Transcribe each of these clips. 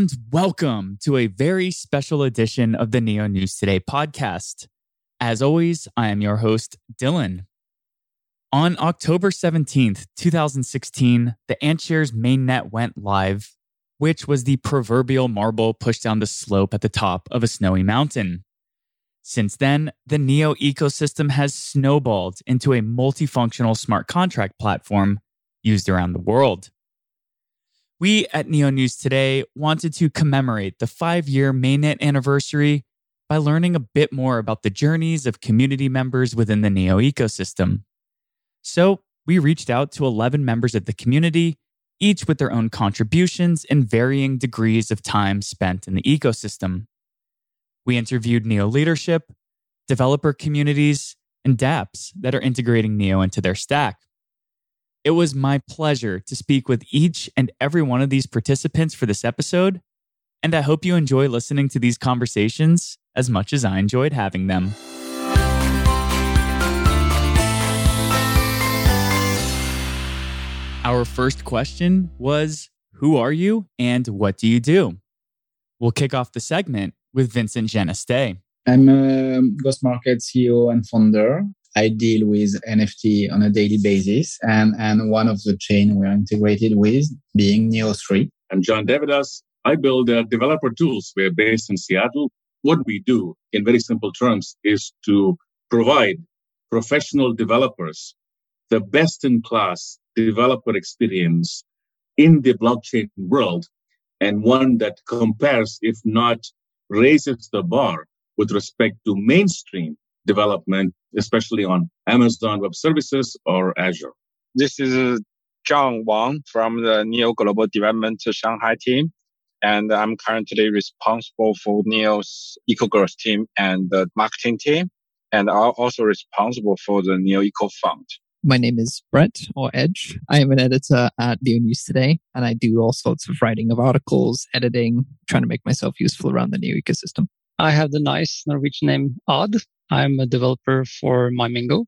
And welcome to a very special edition of the Neo News Today podcast. As always, I am your host, Dylan. On October 17th, 2016, the AntShares mainnet went live, which was the proverbial marble pushed down the slope at the top of a snowy mountain. Since then, the Neo ecosystem has snowballed into a multifunctional smart contract platform used around the world. We at Neo News Today wanted to commemorate the five year mainnet anniversary by learning a bit more about the journeys of community members within the Neo ecosystem. So, we reached out to 11 members of the community, each with their own contributions and varying degrees of time spent in the ecosystem. We interviewed Neo leadership, developer communities, and dApps that are integrating Neo into their stack. It was my pleasure to speak with each and every one of these participants for this episode, and I hope you enjoy listening to these conversations as much as I enjoyed having them. Our first question was Who are you and what do you do? We'll kick off the segment with Vincent Geneste. I'm a Ghost Market CEO and founder. I deal with NFT on a daily basis, and, and one of the chain we're integrated with being Neo3. I'm John deVadoss. I build uh, developer tools. We're based in Seattle. What we do, in very simple terms, is to provide professional developers the best in class developer experience in the blockchain world and one that compares, if not raises the bar with respect to mainstream development, especially on Amazon Web Services or Azure. This is John Wang from the Neo Global Development Shanghai team. And I'm currently responsible for Neo's EcoGrowth team and the marketing team. And I'm also responsible for the Neo Eco Fund. My name is Brett or Edge. I am an editor at Neo News Today, and I do all sorts of writing of articles, editing, trying to make myself useful around the Neo ecosystem. I have the nice Norwegian name Odd. I'm a developer for MyMingo.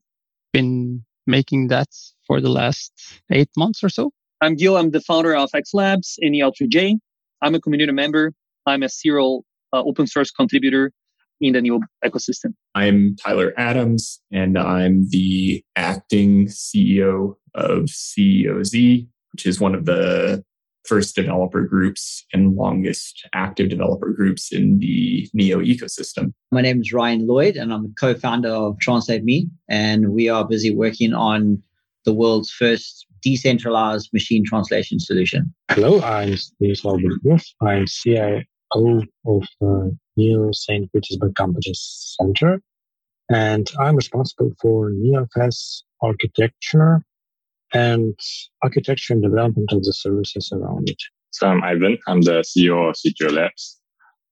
Been making that for the last eight months or so. I'm Gil. I'm the founder of AxLabs in EL3J. I'm a community member. I'm a serial uh, open source contributor in the Neo ecosystem. I'm Tyler Adams, and I'm the acting CEO of COZ, which is one of the first developer groups and longest active developer groups in the Neo ecosystem. My name is Ryan Lloyd, and I'm a co founder of Translate Me, and we are busy working on the world's first decentralized machine translation solution. Hello, I'm Steve Wolf. I'm CIO of uh, Neo St. Petersburg Competence Center, and I'm responsible for NeoFS architecture and architecture and development of the services around it. So I'm Ivan. I'm the CEO of Switcheo Labs.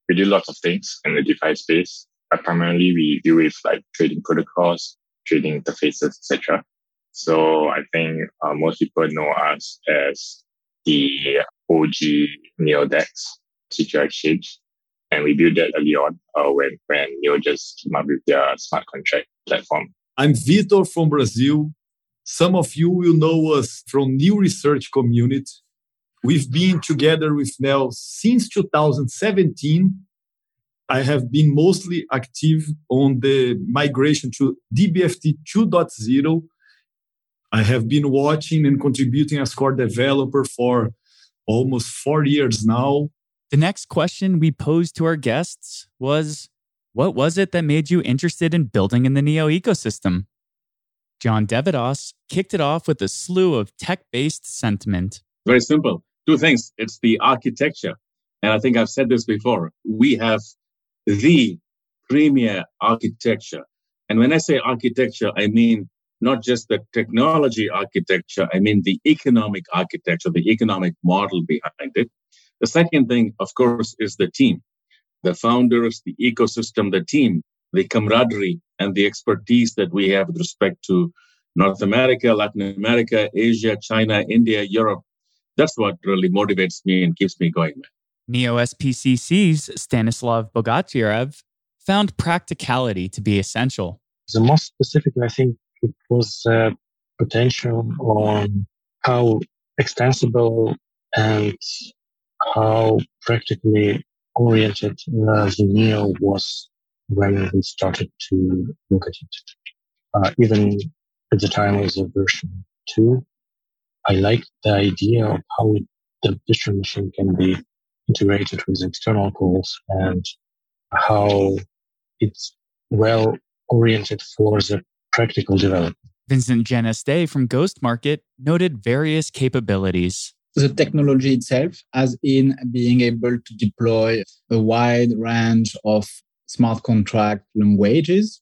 We do lots of things in the DeFi space, but primarily we deal with like trading protocols, trading interfaces, etc. So I think uh, most people know us as the OG NeoDex secure exchange. And we built that early on uh, when, when Neo just came up with their smart contract platform. I'm Vitor from Brazil. Some of you will know us from Neo Research Community. We've been together with Nell since 2017. I have been mostly active on the migration to DBFT 2.0. I have been watching and contributing as core developer for almost four years now. The next question we posed to our guests was What was it that made you interested in building in the Neo ecosystem? John deVadoss kicked it off with a slew of tech based sentiment. Very simple. Two things. It's the architecture. And I think I've said this before. We have the premier architecture. And when I say architecture, I mean not just the technology architecture, I mean the economic architecture, the economic model behind it. The second thing, of course, is the team, the founders, the ecosystem, the team, the camaraderie, and the expertise that we have with respect to North America, Latin America, Asia, China, India, Europe. That's what really motivates me and keeps me going. Neo SPCC's Stanislav Bogatyrev found practicality to be essential. The most specifically, I think it was uh, potential on how extensible and how practically oriented uh, the Neo was when we started to look at it. Uh, even at the time of the version 2, I liked the idea of how the distribution machine can be integrated with external calls and how it's well oriented for the practical development. Vincent Geneste from Ghost Market noted various capabilities. The technology itself, as in being able to deploy a wide range of smart contract wages,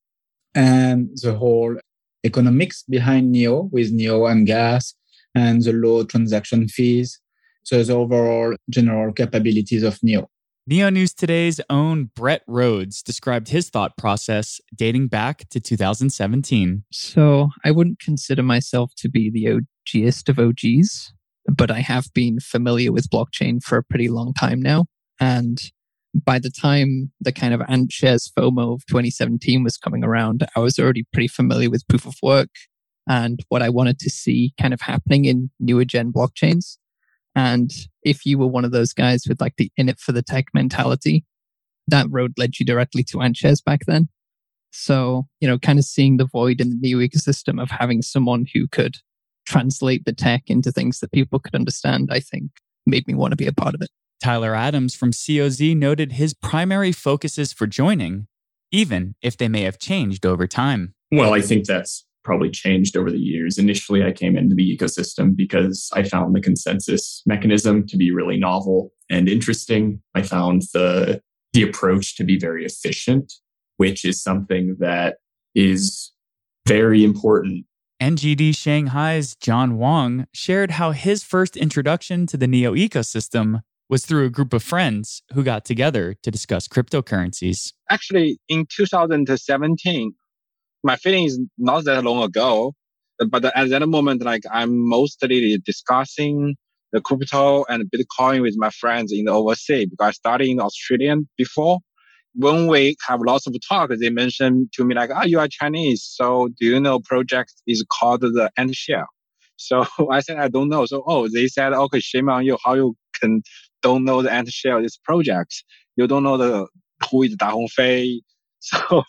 and the whole economics behind NEO with NEO and gas and the low transaction fees. So the overall general capabilities of NEO. Neo News Today's own Brett Rhodes described his thought process dating back to 2017. So I wouldn't consider myself to be the OGist of OGs, but I have been familiar with blockchain for a pretty long time now. And by the time the kind of AntShares FOMO of 2017 was coming around, I was already pretty familiar with proof of work and what I wanted to see kind of happening in newer gen blockchains. And if you were one of those guys with like the in it for the tech mentality, that road led you directly to AntShares back then. So, you know, kind of seeing the void in the Neo ecosystem of having someone who could translate the tech into things that people could understand, I think made me want to be a part of it. Tyler Adams from COZ noted his primary focuses for joining, even if they may have changed over time. Well, I think that's probably changed over the years. Initially, I came into the ecosystem because I found the consensus mechanism to be really novel and interesting. I found the the approach to be very efficient, which is something that is very important. NGD Shanghai's John Wang shared how his first introduction to the Neo ecosystem was through a group of friends who got together to discuss cryptocurrencies. Actually, in 2017, my feeling is not that long ago, but at that moment, like I'm mostly discussing the crypto and Bitcoin with my friends in the overseas because I studied in Australia before. When we have lots of talk, they mention to me like, "Oh, you are Chinese, so do you know project is called the AntShare?" So I said I don't know. So oh, they said, "Okay, shame on you. How you can don't know the AntShare this project? You don't know the who is Da Hongfei." So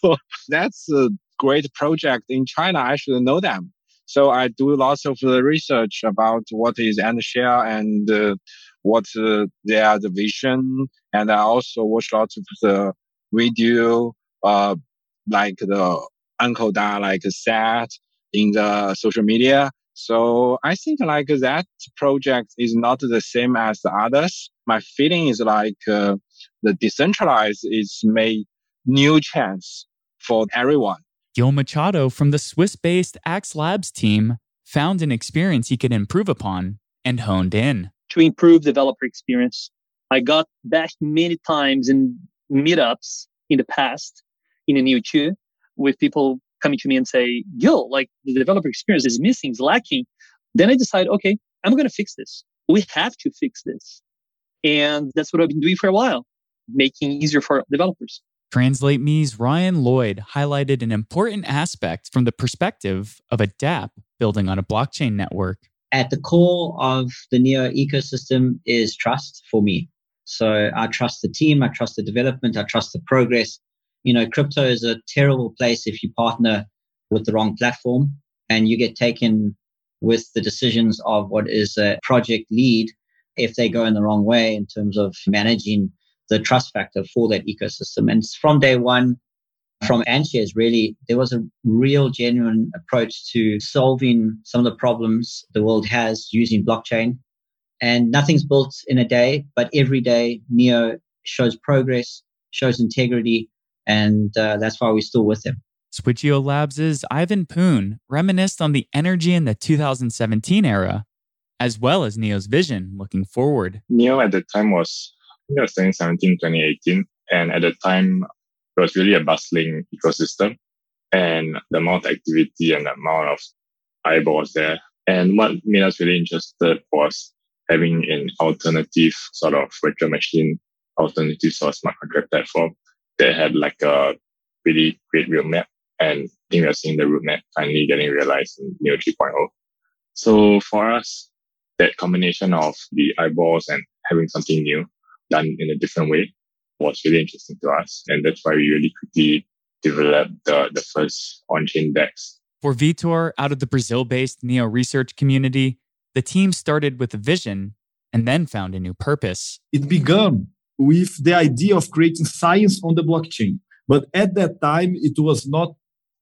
that's a great project in China, I should know them. So I do lots of the research about what is AntShare and uh, what uh, their the vision. And I also watch lots of the video, uh, like the Uncle Da like said in the social media. So I think like that project is not the same as the others. My feeling is like uh, the decentralized is made new chance for everyone. Gil Machado from the Swiss based AxLabs team found an experience he could improve upon and honed in. To improve developer experience, I got back many times in meetups in the past in a Neo two with people coming to me and say, Gil, like the developer experience is missing, is lacking. Then I decide, okay, I'm going to fix this. We have to fix this. And that's what I've been doing for a while, making easier for developers. Translate Me's Ryan Lloyd highlighted an important aspect from the perspective of a DApp building on a blockchain network. At the core of the Neo ecosystem is trust for me. So I trust the team, I trust the development, I trust the progress. You know, crypto is a terrible place if you partner with the wrong platform and you get taken with the decisions of what is a project lead if they go in the wrong way in terms of managing the trust factor for that ecosystem. And from day one, from AntShares, really, there was a real genuine approach to solving some of the problems the world has using blockchain. And nothing's built in a day, but every day Neo shows progress, shows integrity, and uh, that's why we're still with them. Switcheo Labs' Ivan Poon reminisced on the energy in the 2017 era, as well as Neo's vision looking forward. Neo at the time was it was 2017, 2018. And at the time, it was really a bustling ecosystem and the amount of activity and the amount of eyeballs there. And what made us really interested was having an alternative sort of virtual machine, alternative sort of smart contract platform that had like a really great roadmap. And I think we're seeing the roadmap finally getting realized in Neo 3.0. So for us, that combination of the eyeballs and having something new done in a different way was really interesting to us. And that's why we really quickly developed the, the first on-chain DEX. For Vitor, out of the Brazil-based Neo research community, the team started with a vision and then found a new purpose. It began with the idea of creating science on the blockchain. But at that time, it was not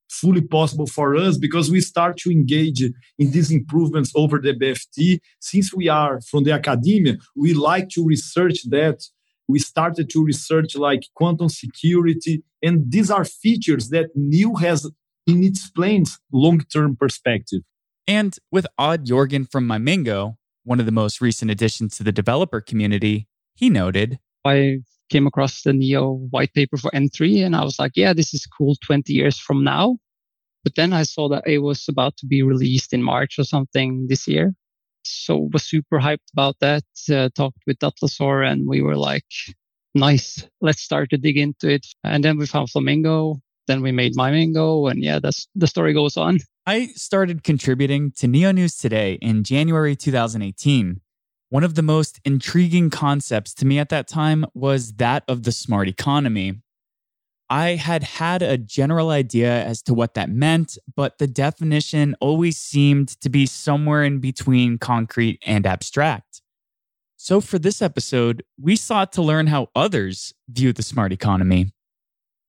fully possible for us because we start to engage in these improvements over the BFT. Since we are from the academia, we like to research that. We started to research like quantum security, and these are features that Neo has in its plans long-term perspective. And with Odd Jorgen from Mymingo, one of the most recent additions to the developer community, he noted I came across the Neo white paper for N3 and I was like, yeah, this is cool 20 years from now. But then I saw that it was about to be released in March or something this year. So was super hyped about that. Uh, talked with Datlazor and we were like, nice. Let's start to dig into it. And then we found Flamingo. Then we made Mymingo. And yeah, that's the story goes on. I started contributing to Neo News Today in January 2018 one of the most intriguing concepts to me at that time was that of the smart economy. I had had a general idea as to what that meant, but the definition always seemed to be somewhere in between concrete and abstract. So, for this episode, we sought to learn how others view the smart economy.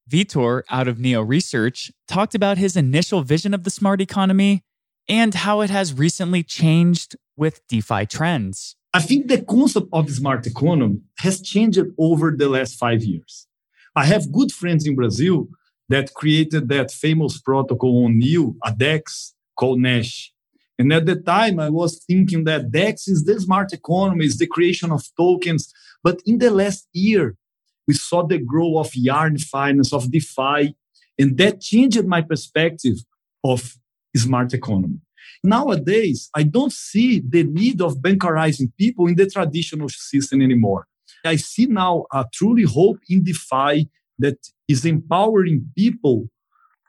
Vitor, out of Neo Research, talked about his initial vision of the smart economy and how it has recently changed with DeFi trends. I think the concept of smart economy has changed over the last five years. I have good friends in Brazil that created that famous protocol on Neo a DEX called Nash. And at the time, I was thinking that DEX is the smart economy, is the creation of tokens. But in the last year, we saw the growth of Yearn Finance, of DeFi, and that changed my perspective of smart economy. Nowadays, I don't see the need of bankerizing people in the traditional system anymore. I see now a truly hope in DeFi that is empowering people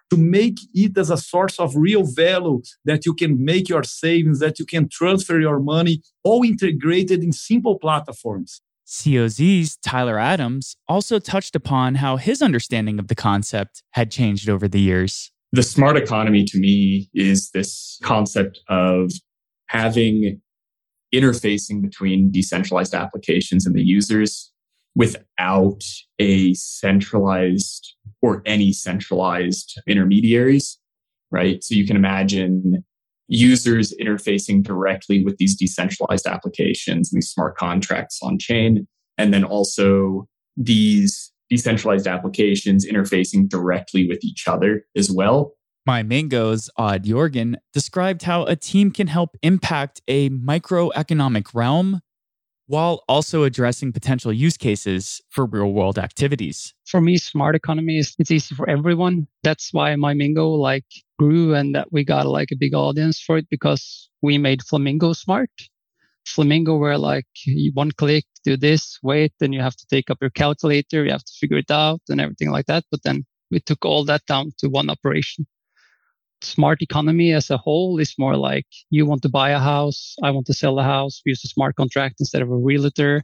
to make it as a source of real value that you can make your savings, that you can transfer your money, all integrated in simple platforms. COZ's Tyler Adams also touched upon how his understanding of the concept had changed over the years the smart economy to me is this concept of having interfacing between decentralized applications and the users without a centralized or any centralized intermediaries, right? So you can imagine users interfacing directly with these decentralized applications and these smart contracts on chain. And then also these decentralized applications interfacing directly with each other as well. My Mymingo's Odd Jorgen described how a team can help impact a microeconomic realm while also addressing potential use cases for real world activities. For me, smart economy is it's easy for everyone. That's why Mymingo like grew and that we got like a big audience for it because we made Flamingo smart. Flamingo where like one click, do this, wait, then you have to take up your calculator, you have to figure it out and everything like that. But then we took all that down to one operation. Smart economy as a whole is more like you want to buy a house, I want to sell a house, we use a smart contract instead of a realtor.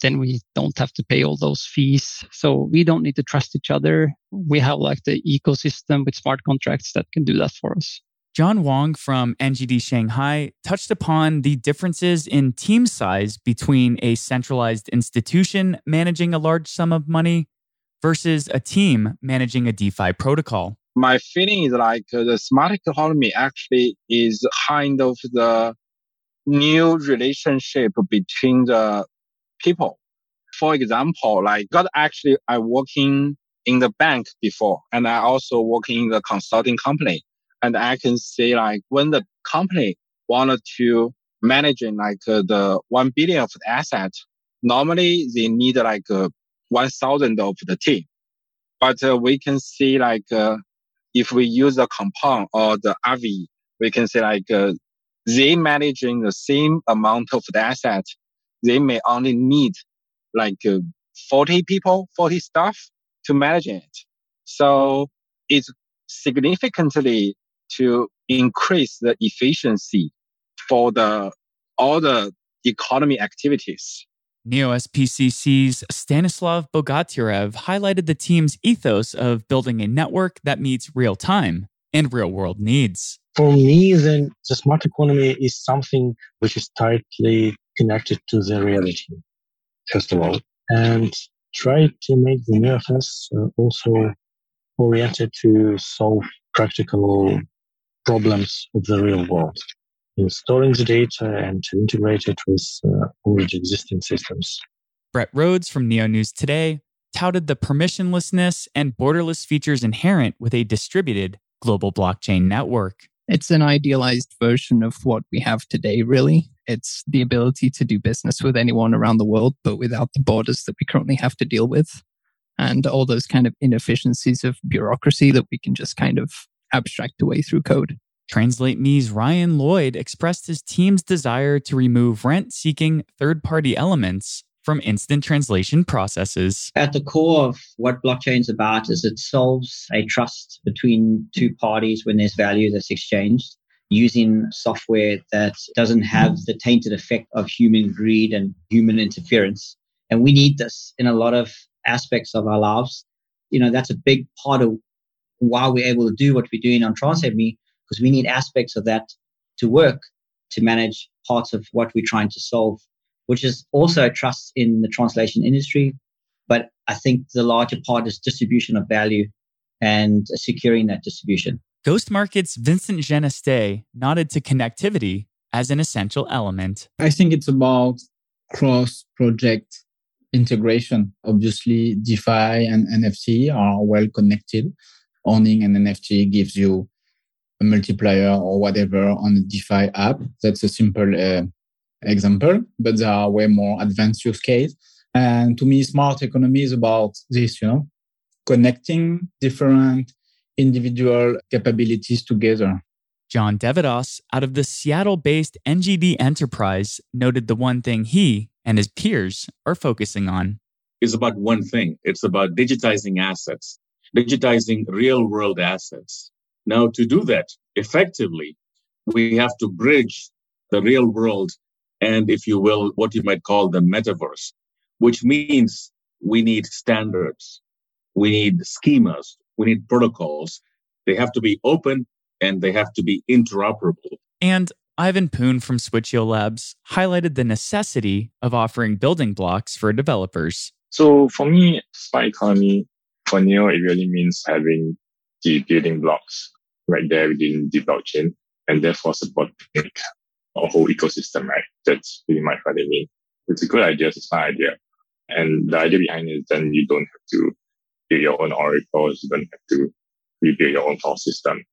Then we don't have to pay all those fees. So we don't need to trust each other. We have like the ecosystem with smart contracts that can do that for us. John Wong from NGD Shanghai touched upon the differences in team size between a centralized institution managing a large sum of money versus a team managing a DeFi protocol. My feeling is like the smart economy actually is kind of the new relationship between the people. For example, like God actually I working in the bank before and I also working in the consulting company and I can see like when the company wanted to managing like uh, the 1 billion of the asset, normally they need like uh, 1000 of the team. But uh, we can see like, uh, if we use the compound or the Aave, we can see like, uh, they managing the same amount of the asset. They may only need like uh, 40 people, 40 staff to manage it. So it's significantly to increase the efficiency for the all the economy activities. NeoSPCC's Stanislav Bogatyrev highlighted the team's ethos of building a network that meets real time and real world needs. For me, then the smart economy is something which is tightly connected to the reality, first of all, and try to make the NeoFS uh, also oriented to solve practical problems of the real world in storing the data and to integrate it with uh, already existing systems. Brett Rhodes from Neo News Today touted the permissionlessness and borderless features inherent with a distributed global blockchain network. It's an idealized version of what we have today, really. It's the ability to do business with anyone around the world, but without the borders that we currently have to deal with and all those kind of inefficiencies of bureaucracy that we can just kind of abstract away through code. Translate Me's Ryan Lloyd expressed his team's desire to remove rent seeking third party elements from instant translation processes. At the core of what blockchain is about is it solves a trust between two parties when there's value that's exchanged using software that doesn't have the tainted effect of human greed and human interference. And we need this in a lot of aspects of our lives. You know, that's a big part of why we're able to do what we're doing on TranslatMe, because we need aspects of that to work to manage parts of what we're trying to solve, which is also trust in the translation industry. But I think the larger part is distribution of value and securing that distribution. Ghost Market's Vincent Geneste nodded to connectivity as an essential element. I think it's about cross project integration. Obviously, DeFi and NFT are well connected. Owning an NFT gives you a multiplier or whatever on a DeFi app. That's a simple uh, example, but there are way more advanced use case. And to me, smart economy is about this, you know, connecting different individual capabilities together. John deVadoss, out of the Seattle based NGD Enterprise, noted the one thing he and his peers are focusing on. Is about one thing it's about digitizing assets, digitizing real world assets. Now, to do that effectively, we have to bridge the real world and, if you will, what you might call the metaverse, which means we need standards, we need schemas, we need protocols. They have to be open and they have to be interoperable. And Ivan Poon from Switcheo Labs highlighted the necessity of offering building blocks for developers. So for me, Smart Economy for Neo, it really means having the building blocks right there within the blockchain and therefore supporting a whole ecosystem, right? That's pretty much what they mean. It's a good idea. It's a smart idea. And the idea behind it is then you don't have to build your own oracles. You don't have to rebuild your own file system.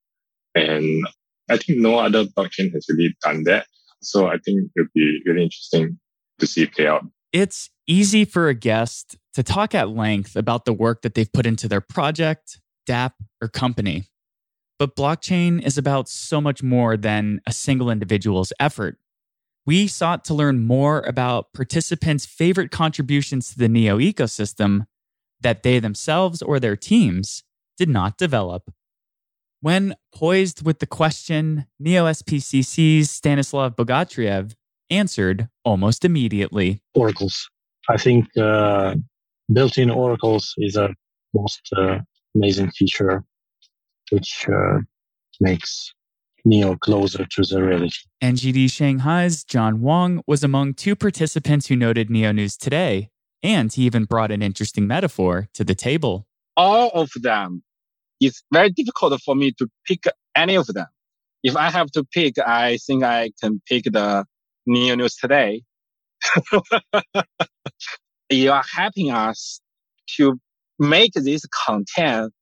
And I think no other blockchain has really done that. So I think it would be really interesting to see it play out. It's easy for a guest to talk at length about the work that they've put into their project, dApp, or company. But blockchain is about so much more than a single individual's effort. We sought to learn more about participants' favorite contributions to the NEO ecosystem that they themselves or their teams did not develop. When poised with the question, Neo SPCC's Stanislav Bogatyrev answered almost immediately. Oracles. I think uh, built-in oracles is a most uh, amazing feature, which uh, makes Neo closer to the reality. NGD Shanghai's John Wong was among two participants who noted Neo News today, and he even brought an interesting metaphor to the table. All of them it's very difficult for me to pick any of them. If I have to pick, I think I can pick the Neo News today. you are helping us to make this content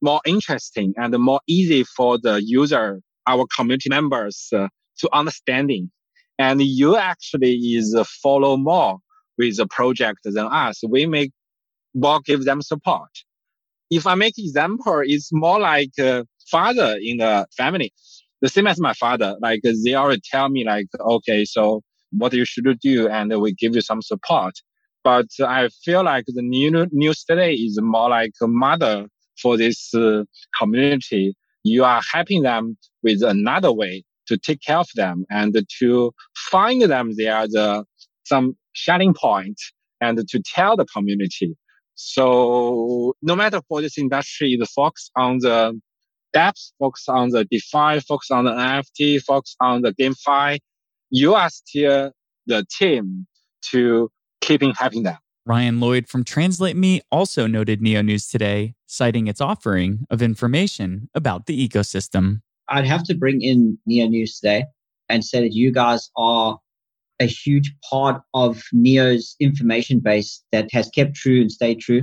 more interesting and more easy for the user, our community members uh, to understanding. And you actually is follow more with the project than us. We make more give them support if I make example, it's more like a father in the family, the same as my father. Like they already tell me like, okay, so what you should do, and we give you some support. But I feel like the Neo news today is more like a mother for this uh, community. You are helping them with another way to take care of them and to find them there the some shining point and to tell the community. So no matter for this industry, the focus on the dApps, focus on the DeFi, focus on the NFT, focus on the GameFi, you are still the team to keeping having them. Ryan Lloyd from Translate Me also noted Neo News today, citing its offering of information about the ecosystem. I'd have to bring in Neo News today and say that you guys are a huge part of Neo's information base that has kept true and stayed true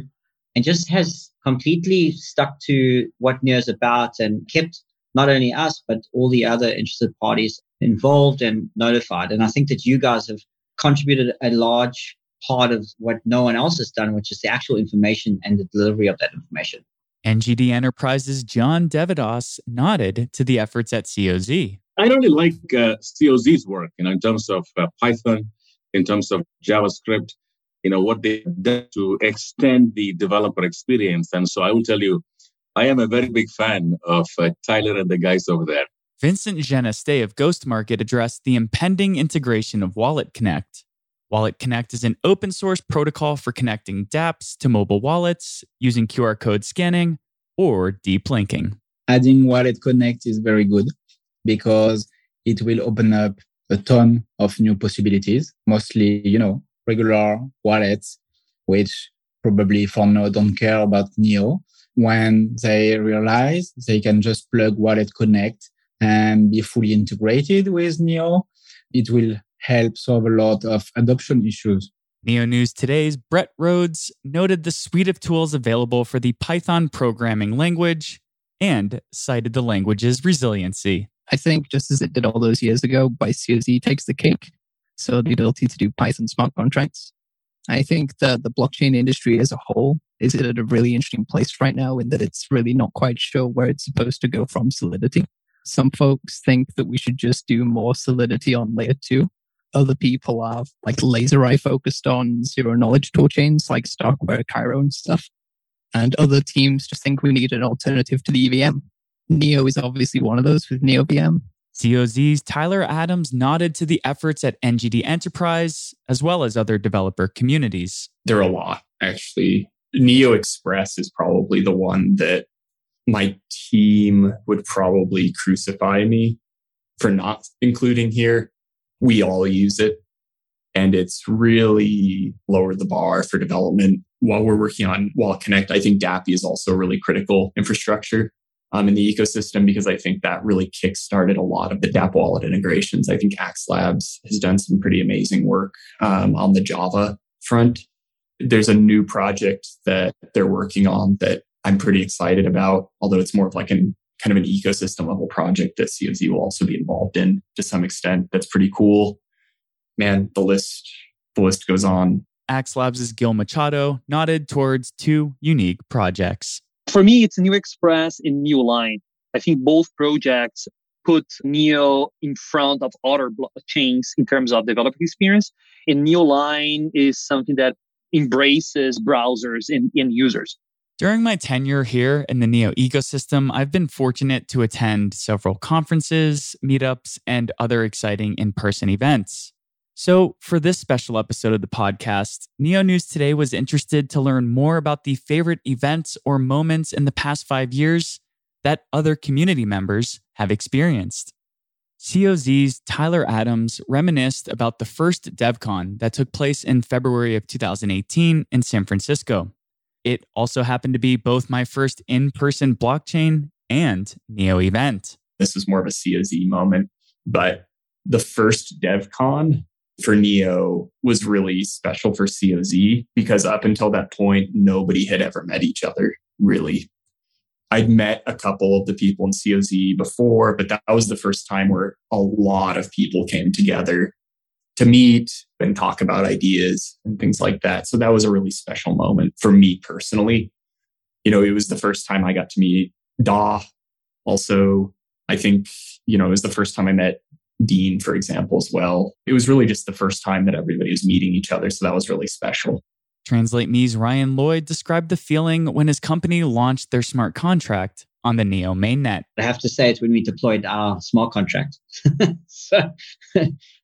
and just has completely stuck to what Neo's about and kept not only us, but all the other interested parties involved and notified. And I think that you guys have contributed a large part of what no one else has done, which is the actual information and the delivery of that information. NGD Enterprises' John deVadoss nodded to the efforts at COZ. I really like uh, COZ's work, you know, in terms of uh, Python, in terms of JavaScript, you know, what they did to extend the developer experience. And so I will tell you, I am a very big fan of uh, Tyler and the guys over there. Vincent Geneste of Ghost Market addressed the impending integration of Wallet Connect. Wallet Connect is an open source protocol for connecting dApps to mobile wallets using QR code scanning or deep linking. Adding Wallet Connect is very good because it will open up a ton of new possibilities, mostly, you know, regular wallets, which probably for now don't care about Neo. When they realize they can just plug Wallet Connect and be fully integrated with Neo, it will help solve a lot of adoption issues. Neo News Today's Brett Rhodes noted the suite of tools available for the Python programming language and cited the language's resiliency. I think just as it did all those years ago, ByteCOZ takes the cake. So the ability to do Python smart contracts. I think that the blockchain industry as a whole is at a really interesting place right now in that it's really not quite sure where it's supposed to go from Solidity. Some folks think that we should just do more Solidity on layer two. Other people are like laser eye focused on zero knowledge tool chains like Starkware, Cairo and stuff. And other teams just think we need an alternative to the EVM. Neo is obviously one of those with NeoVM. COZ's Tyler Adams nodded to the efforts at NGD Enterprise as well as other developer communities. There are a lot, actually. Neo Express is probably the one that my team would probably crucify me for not including here. We all use it, and it's really lowered the bar for development. While we're working on Wallet Connect, I think dAPI is also really critical infrastructure um, in the ecosystem because I think that really kickstarted a lot of the DApp wallet integrations. I think AxLabs has done some pretty amazing work um, on the Java front. There's a new project that they're working on that I'm pretty excited about, although it's more of like an kind of an ecosystem level project that COZ will also be involved in to some extent. That's pretty cool. Man, the list the list goes on. AxLabs' Gil Machado nodded towards two unique projects. For me, it's Neo Express and Neo Line. I think both projects put Neo in front of other blockchains in terms of developer experience. And Neo Line is something that embraces browsers and, and users. During my tenure here in the Neo ecosystem, I've been fortunate to attend several conferences, meetups, and other exciting in person events. So, for this special episode of the podcast, Neo News Today was interested to learn more about the favorite events or moments in the past five years that other community members have experienced. COZ's Tyler Adams reminisced about the first DevCon that took place in February of 2018 in San Francisco. It also happened to be both my first in person blockchain and Neo event. This was more of a COZ moment, but the first DevCon for Neo was really special for COZ because up until that point, nobody had ever met each other, really. I'd met a couple of the people in COZ before, but that was the first time where a lot of people came together to meet and talk about ideas and things like that. So that was a really special moment for me personally. You know, it was the first time I got to meet Da. Also, I think, you know, it was the first time I met Dean, for example, as well. It was really just the first time that everybody was meeting each other. So that was really special. Translate Me's Ryan Lloyd described the feeling when his company launched their smart contract on the Neo mainnet. I have to say it's when we deployed our smart contract. so,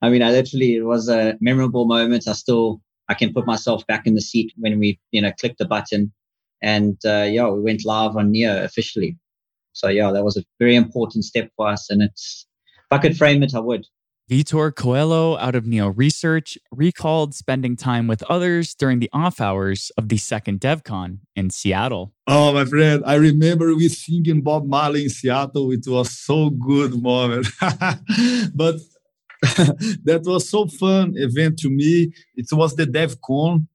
I mean, I literally, it was a memorable moment. I still, I can put myself back in the seat when we, you know, clicked the button and, uh, yeah, we went live on Neo officially. So yeah, that was a very important step for us. And it's, if I could frame it, I would. Vitor Coelho out of Neo Research recalled spending time with others during the off hours of the second DevCon in Seattle. Oh, my friend, I remember we singing Bob Marley in Seattle. It was so good moment. but that was so fun event to me. It was the DevCon.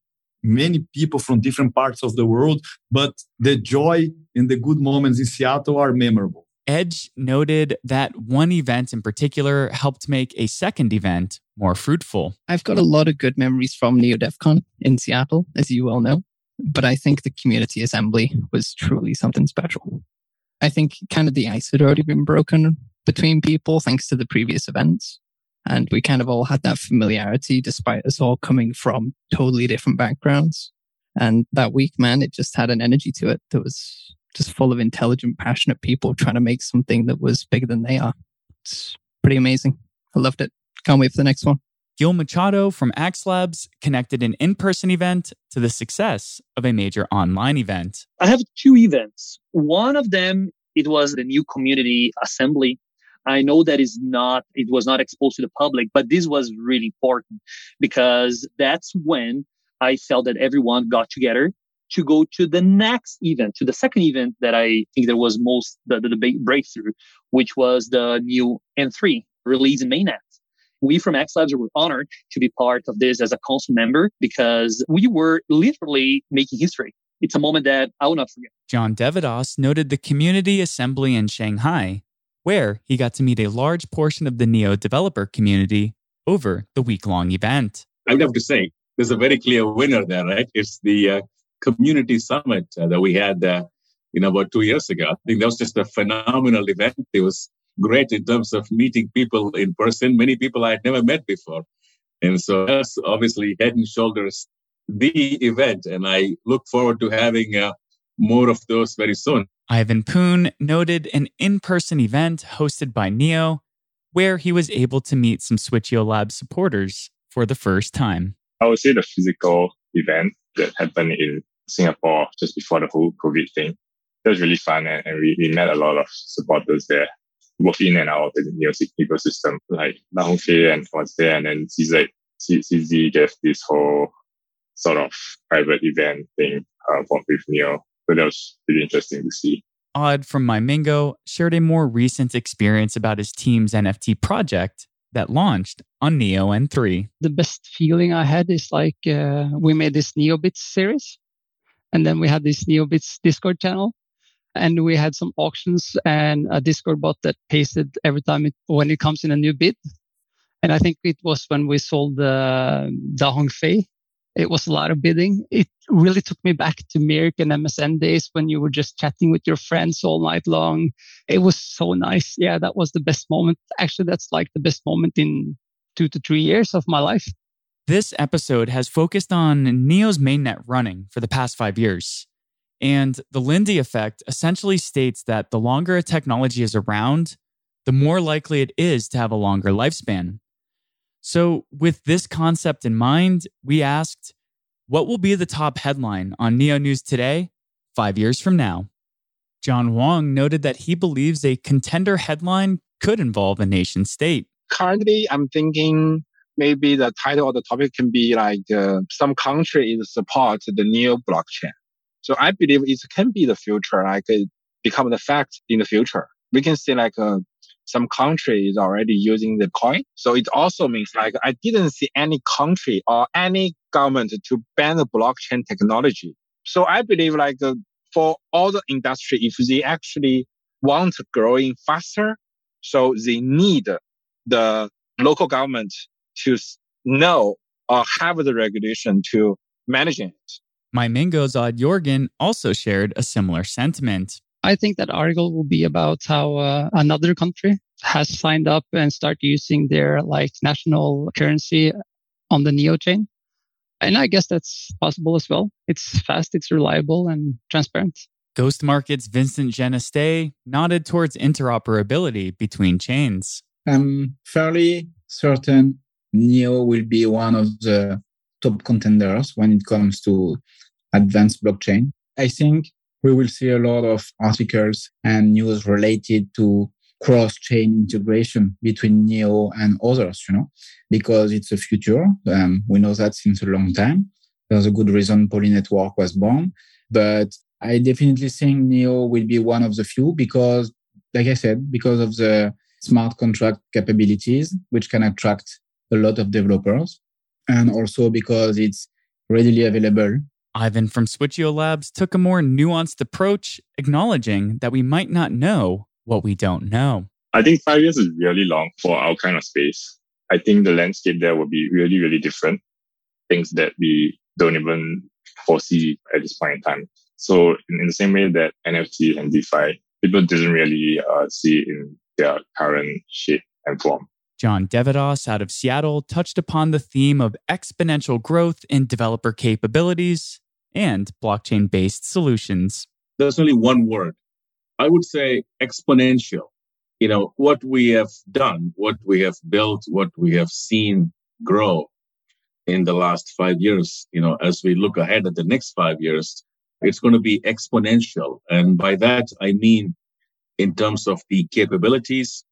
Many people from different parts of the world, but the joy and the good moments in Seattle are memorable. Edge noted that one event in particular helped make a second event more fruitful. I've got a lot of good memories from NeoDevCon in Seattle, as you well know, but I think the community assembly was truly something special. I think kind of the ice had already been broken between people thanks to the previous events. And we kind of all had that familiarity despite us all coming from totally different backgrounds. And that week, man, it just had an energy to it that was just full of intelligent, passionate people trying to make something that was bigger than they are. It's pretty amazing. I loved it. Can't wait for the next one. Gil Machado from AxLabs connected an in person event to the success of a major online event. I have two events. One of them, it was the Neo community assembly. I know that is not, it was not exposed to the public, but this was really important because that's when I felt that everyone got together to go to the next event, to the second event that I think there was most the, the, the breakthrough, which was the Neo N3 release in mainnet. We from AxLabs were honored to be part of this as a council member because we were literally making history. It's a moment that I will not forget. John deVadoss noted the community assembly in Shanghai, where he got to meet a large portion of the Neo developer community over the week long event. I would have to say, there's a very clear winner there, right? It's the uh, community summit uh, that we had, uh, you know, about two years ago. I think that was just a phenomenal event. It was great in terms of meeting people in person, many people I had never met before. And so that's obviously head and shoulders the event. And I look forward to having uh, more of those very soon. Ivan Poon noted an in person event hosted by Neo where he was able to meet some Switcheo Lab supporters for the first time. I would say the physical event that happened in Singapore just before the whole COVID thing. That was really fun and, and we, we met a lot of supporters there, both in and out of the music ecosystem. Like Da Hongfei and was there and then CZ, CZ gave this whole sort of private event thing uh, with Neo. So that was really interesting to see. Odd from MyMingo shared a more recent experience about his team's NFT project that launched on Neo N3. The best feeling I had is like uh, we made this NeoBits series, and then we had this NeoBits Discord channel, and we had some auctions and a Discord bot that pasted every time it, when it comes in a new bid. And I think it was when we sold the Da Hongfei it was a lot of bidding. It really took me back to mIRC and MSN days when you were just chatting with your friends all night long. It was so nice. Yeah, that was the best moment. Actually, that's like the best moment in two to three years of my life. This episode has focused on Neo's mainnet running for the past five years. And the Lindy effect essentially states that the longer a technology is around, the more likely it is to have a longer lifespan. So, with this concept in mind, we asked, what will be the top headline on Neo News today, five years from now? John Wong noted that he believes a contender headline could involve a nation state. Currently, I'm thinking maybe the title of the topic can be like uh, some country is support the Neo blockchain. So I believe it can be the future, like it become the fact in the future. We can see like uh, some country is already using the coin. So it also means like I didn't see any country or any government to ban the blockchain technology. So I believe like uh, for all the industry, if they actually want growing faster, so they need the local government to know or have the regulation to manage it. MyMingo's Odd Jorgen also shared a similar sentiment. I think that article will be about how uh, another country has signed up and start using their like national currency on the Neo chain. And I guess that's possible as well. It's fast, it's reliable and transparent. Ghost Market's Vincent Geneste nodded towards interoperability between chains. I'm fairly certain Neo will be one of the top contenders when it comes to advanced blockchain. I think we will see a lot of articles and news related to cross-chain integration between Neo and others, you know, because it's a future. Um, we know that since a long time. There's a good reason Poly Network was born, but I definitely think Neo will be one of the few because, like I said, because of the smart contract capabilities, which can attract a lot of developers, and also because it's readily available. Ivan from Switcheo Labs took a more nuanced approach, acknowledging that we might not know what we don't know. I think five years is really long for our kind of space. I think the landscape there will be really, really different. Things that we don't even foresee at this point in time. So in, in the same way that NFT and DeFi, people didn't really uh, see in their current shape and form. John deVadoss out of Seattle touched upon the theme of exponential growth in developer capabilities and blockchain based solutions. There's only one word. I would say exponential. You know, what we have done, what we have built, what we have seen grow in the last five years, you know, as we look ahead at the next five years, it's going to be exponential. And by that, I mean in terms of the capabilities,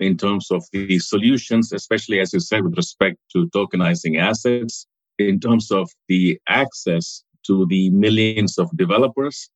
in terms of the solutions, especially as you said, with respect to tokenizing assets, in terms of the access to the millions of developers,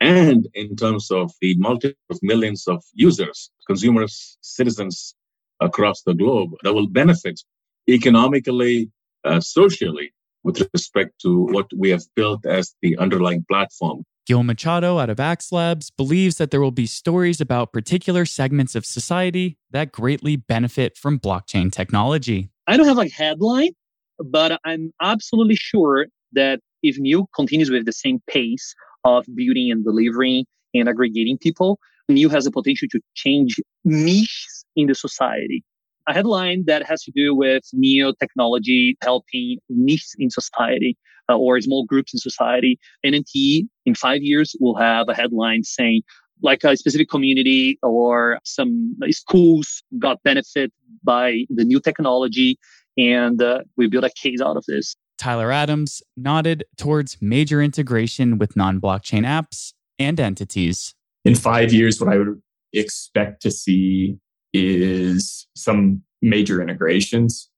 and in terms of the multi of millions of users, consumers, citizens across the globe that will benefit economically, uh, socially, with respect to what we have built as the underlying platform. Gil Machado out of AxLabs believes that there will be stories about particular segments of society that greatly benefit from blockchain technology. I don't have a headline, but I'm absolutely sure that if Neo continues with the same pace of building and delivering and aggregating people, Neo has the potential to change niches in the society a headline that has to do with neo technology helping niche in society uh, or small groups in society. NNT in five years will have a headline saying like a specific community or some schools got benefit by the new technology and uh, we built a case out of this. Tyler Adams nodded towards major integration with non blockchain apps and entities. In five years, what I would expect to see is some major integrations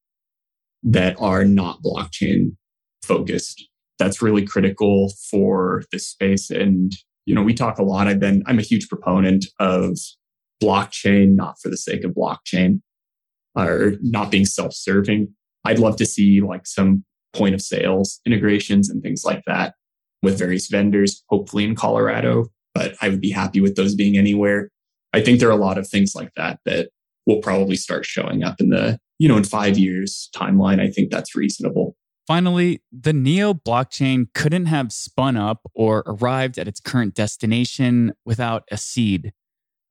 that are not blockchain focused. That's really critical for this space. And, you know, we talk a lot. I've been, I'm a huge proponent of blockchain, not for the sake of blockchain or not being self serving. I'd love to see like some point of sales integrations and things like that with various vendors, hopefully in Colorado, but I would be happy with those being anywhere. I think there are a lot of things like that that will probably start showing up in the, you know, in five years timeline. I think that's reasonable. Finally, the Neo blockchain couldn't have spun up or arrived at its current destination without a seed,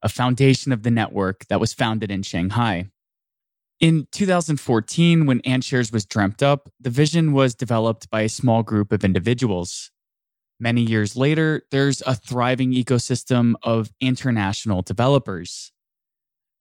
a foundation of the network that was founded in Shanghai. In 2014, when AntShares was dreamt up, the vision was developed by a small group of individuals. Many years later, there's a thriving ecosystem of international developers.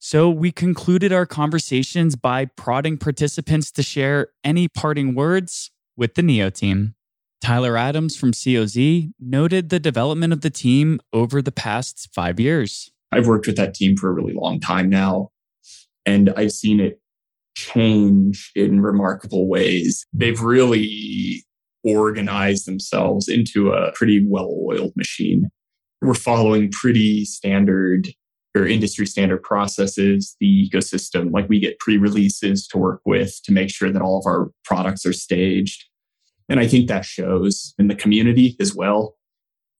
So we concluded our conversations by prodding participants to share any parting words with the NEO team. Tyler Adams from COZ noted the development of the team over the past five years. I've worked with that team for a really long time now, and I've seen it change in remarkable ways. They've really organize themselves into a pretty well oiled machine. We're following pretty standard or industry standard processes, the ecosystem. Like we get pre releases to work with to make sure that all of our products are staged. And I think that shows in the community as well.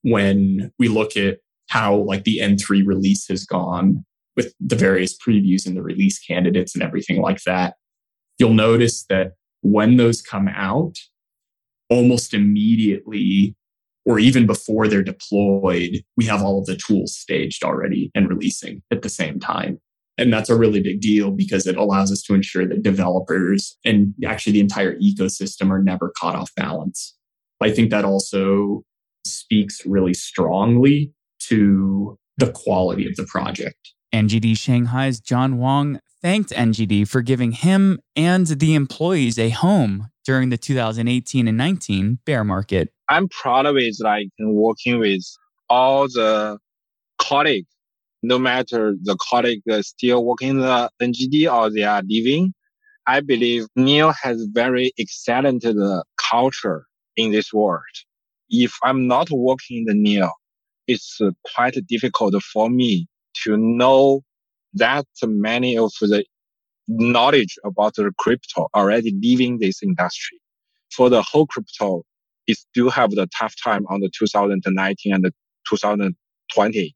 When we look at how like the N3 release has gone with the various previews and the release candidates and everything like that, you'll notice that when those come out, almost immediately or even before they're deployed, we have all of the tools staged already and releasing at the same time. And that's a really big deal because it allows us to ensure that developers and actually the entire ecosystem are never caught off balance. I think that also speaks really strongly to the quality of the project. NGD Shanghai's John Wang thanked NGD for giving him and the employees a home during the 2018 and 19 bear market. I'm proud of it, like working with all the colleagues, no matter the colleague still working in the NGD or they are leaving. I believe Neo has very excellent uh, culture in this world. If I'm not working in the Neo, it's uh, quite difficult for me to know that many of the knowledge about the crypto already leaving this industry. For the whole crypto, it still have the tough time on the 2019 and the 2020.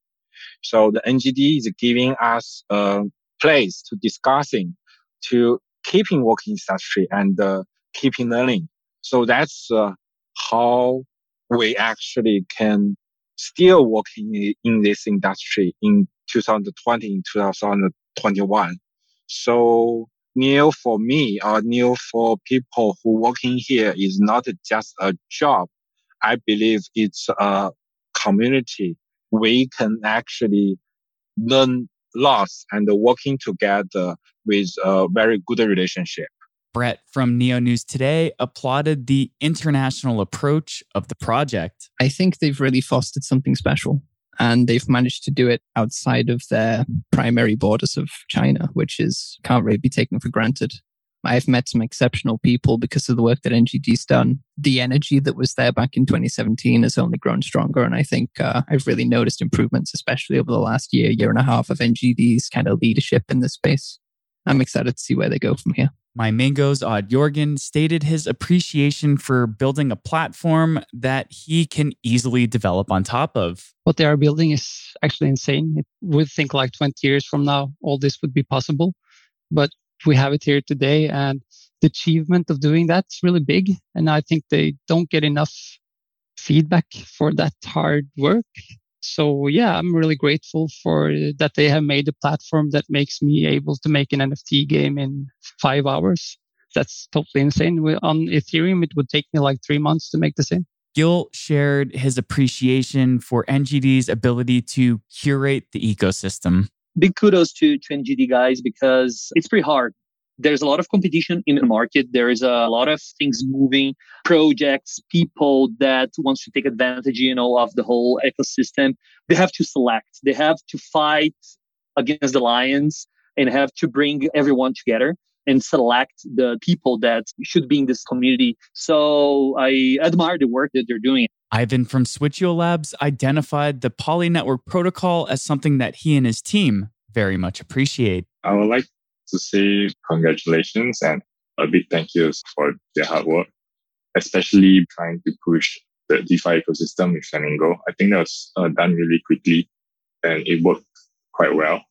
So the NGD is giving us a place to discussing, to keeping working industry and uh, keeping learning. So that's uh, how we actually can still working in this industry in 2020 in 2021. So Neo for me uh, or Neo for people who working here is not just a job. I believe it's a community. We can actually learn lots and working together with a very good relationship. Brett from Neo News Today applauded the international approach of the project. I think they've really fostered something special and they've managed to do it outside of their primary borders of China, which is can't really be taken for granted. I've met some exceptional people because of the work that NGD's done. The energy that was there back in 2017 has only grown stronger. And I think uh, I've really noticed improvements, especially over the last year, year and a half of NGD's kind of leadership in this space. I'm excited to see where they go from here. My Mingo's Odd Jorgen stated his appreciation for building a platform that he can easily develop on top of. What they are building is actually insane. It would think like 20 years from now, all this would be possible. But we have it here today and the achievement of doing that's really big. And I think they don't get enough feedback for that hard work. So yeah, I'm really grateful for uh, that they have made a platform that makes me able to make an NFT game in five hours. That's totally insane. On Ethereum, it would take me like three months to make the same. Gil shared his appreciation for NGD's ability to curate the ecosystem big kudos to, to NGD guys because it's pretty hard. There's a lot of competition in the market. There is a lot of things moving, projects, people that wants to take advantage, you know, of the whole ecosystem. They have to select. They have to fight against the lions and have to bring everyone together and select the people that should be in this community. So I admire the work that they're doing. Ivan from Switcheo Labs identified the Poly Network protocol as something that he and his team very much appreciate. I would like to say congratulations and a big thank you for their hard work, especially trying to push the DeFi ecosystem with Flamingo. I think that was uh, done really quickly and it worked quite well.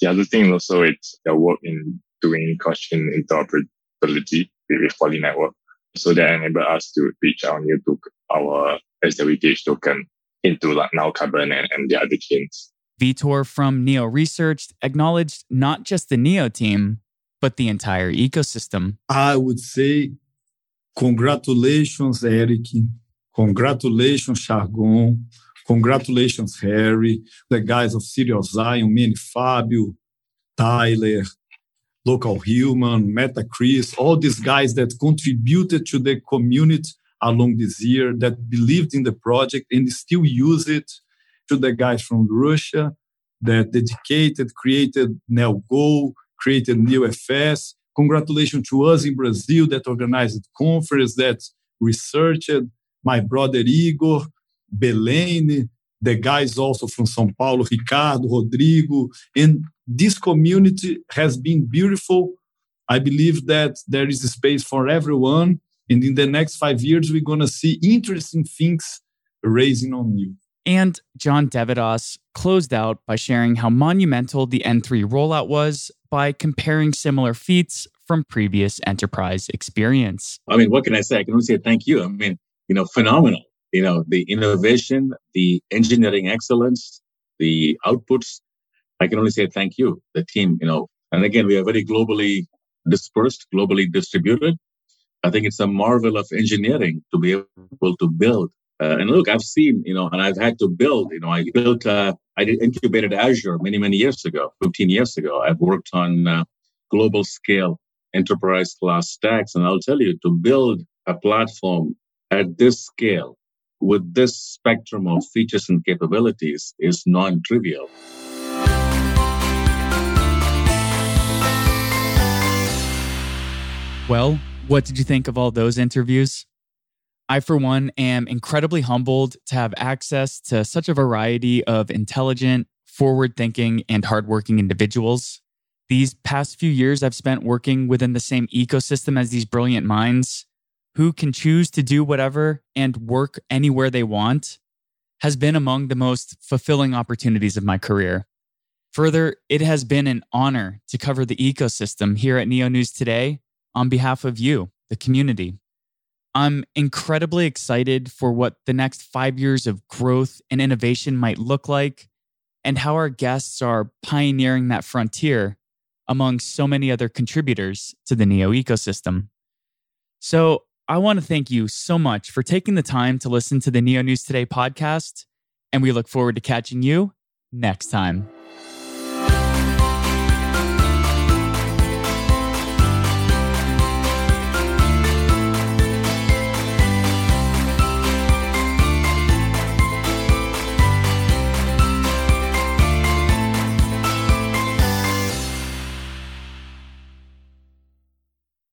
The other thing also, it's their work in doing cross-chain interoperability with Poly Network. So that enabled us to reach our new to our SWTH token into like now Carbon and, and the other chains. Vitor from Neo Research acknowledged not just the Neo team, but the entire ecosystem. I would say congratulations, Eric. Congratulations, Shargon. Congratulations, Harry. The guys of of Zion, me and Fabio, Tyler, Local Human, Meta Chris, all these guys that contributed to the community along this year that believed in the project and still use it to the guys from Russia that dedicated, created NeoGo, created NeoFS. Congratulations to us in Brazil that organized conference, that researched, my brother Igor, Belene, the guys also from São Paulo, Ricardo, Rodrigo. And this community has been beautiful. I believe that there is a space for everyone and in the next five years, we're going to see interesting things raising on you. And John deVadoss closed out by sharing how monumental the N3 rollout was by comparing similar feats from previous enterprise experience. I mean, what can I say? I can only say thank you. I mean, you know, phenomenal. You know, the innovation, the engineering excellence, the outputs. I can only say thank you, the team, you know. And again, we are very globally dispersed, globally distributed. I think it's a marvel of engineering to be able to build Uh, and look, I've seen, you know, and I've had to build, you know, I built, uh, I did incubated Azure many, many years ago, 15 years ago. I've worked on uh, global scale enterprise class stacks. And I'll tell you to build a platform at this scale with this spectrum of features and capabilities is non trivial. Well, what did you think of all those interviews? I, for one, am incredibly humbled to have access to such a variety of intelligent, forward thinking, and hardworking individuals. These past few years I've spent working within the same ecosystem as these brilliant minds who can choose to do whatever and work anywhere they want has been among the most fulfilling opportunities of my career. Further, it has been an honor to cover the ecosystem here at Neo News today on behalf of you, the community. I'm incredibly excited for what the next five years of growth and innovation might look like and how our guests are pioneering that frontier among so many other contributors to the Neo ecosystem. So, I want to thank you so much for taking the time to listen to the Neo News Today podcast, and we look forward to catching you next time.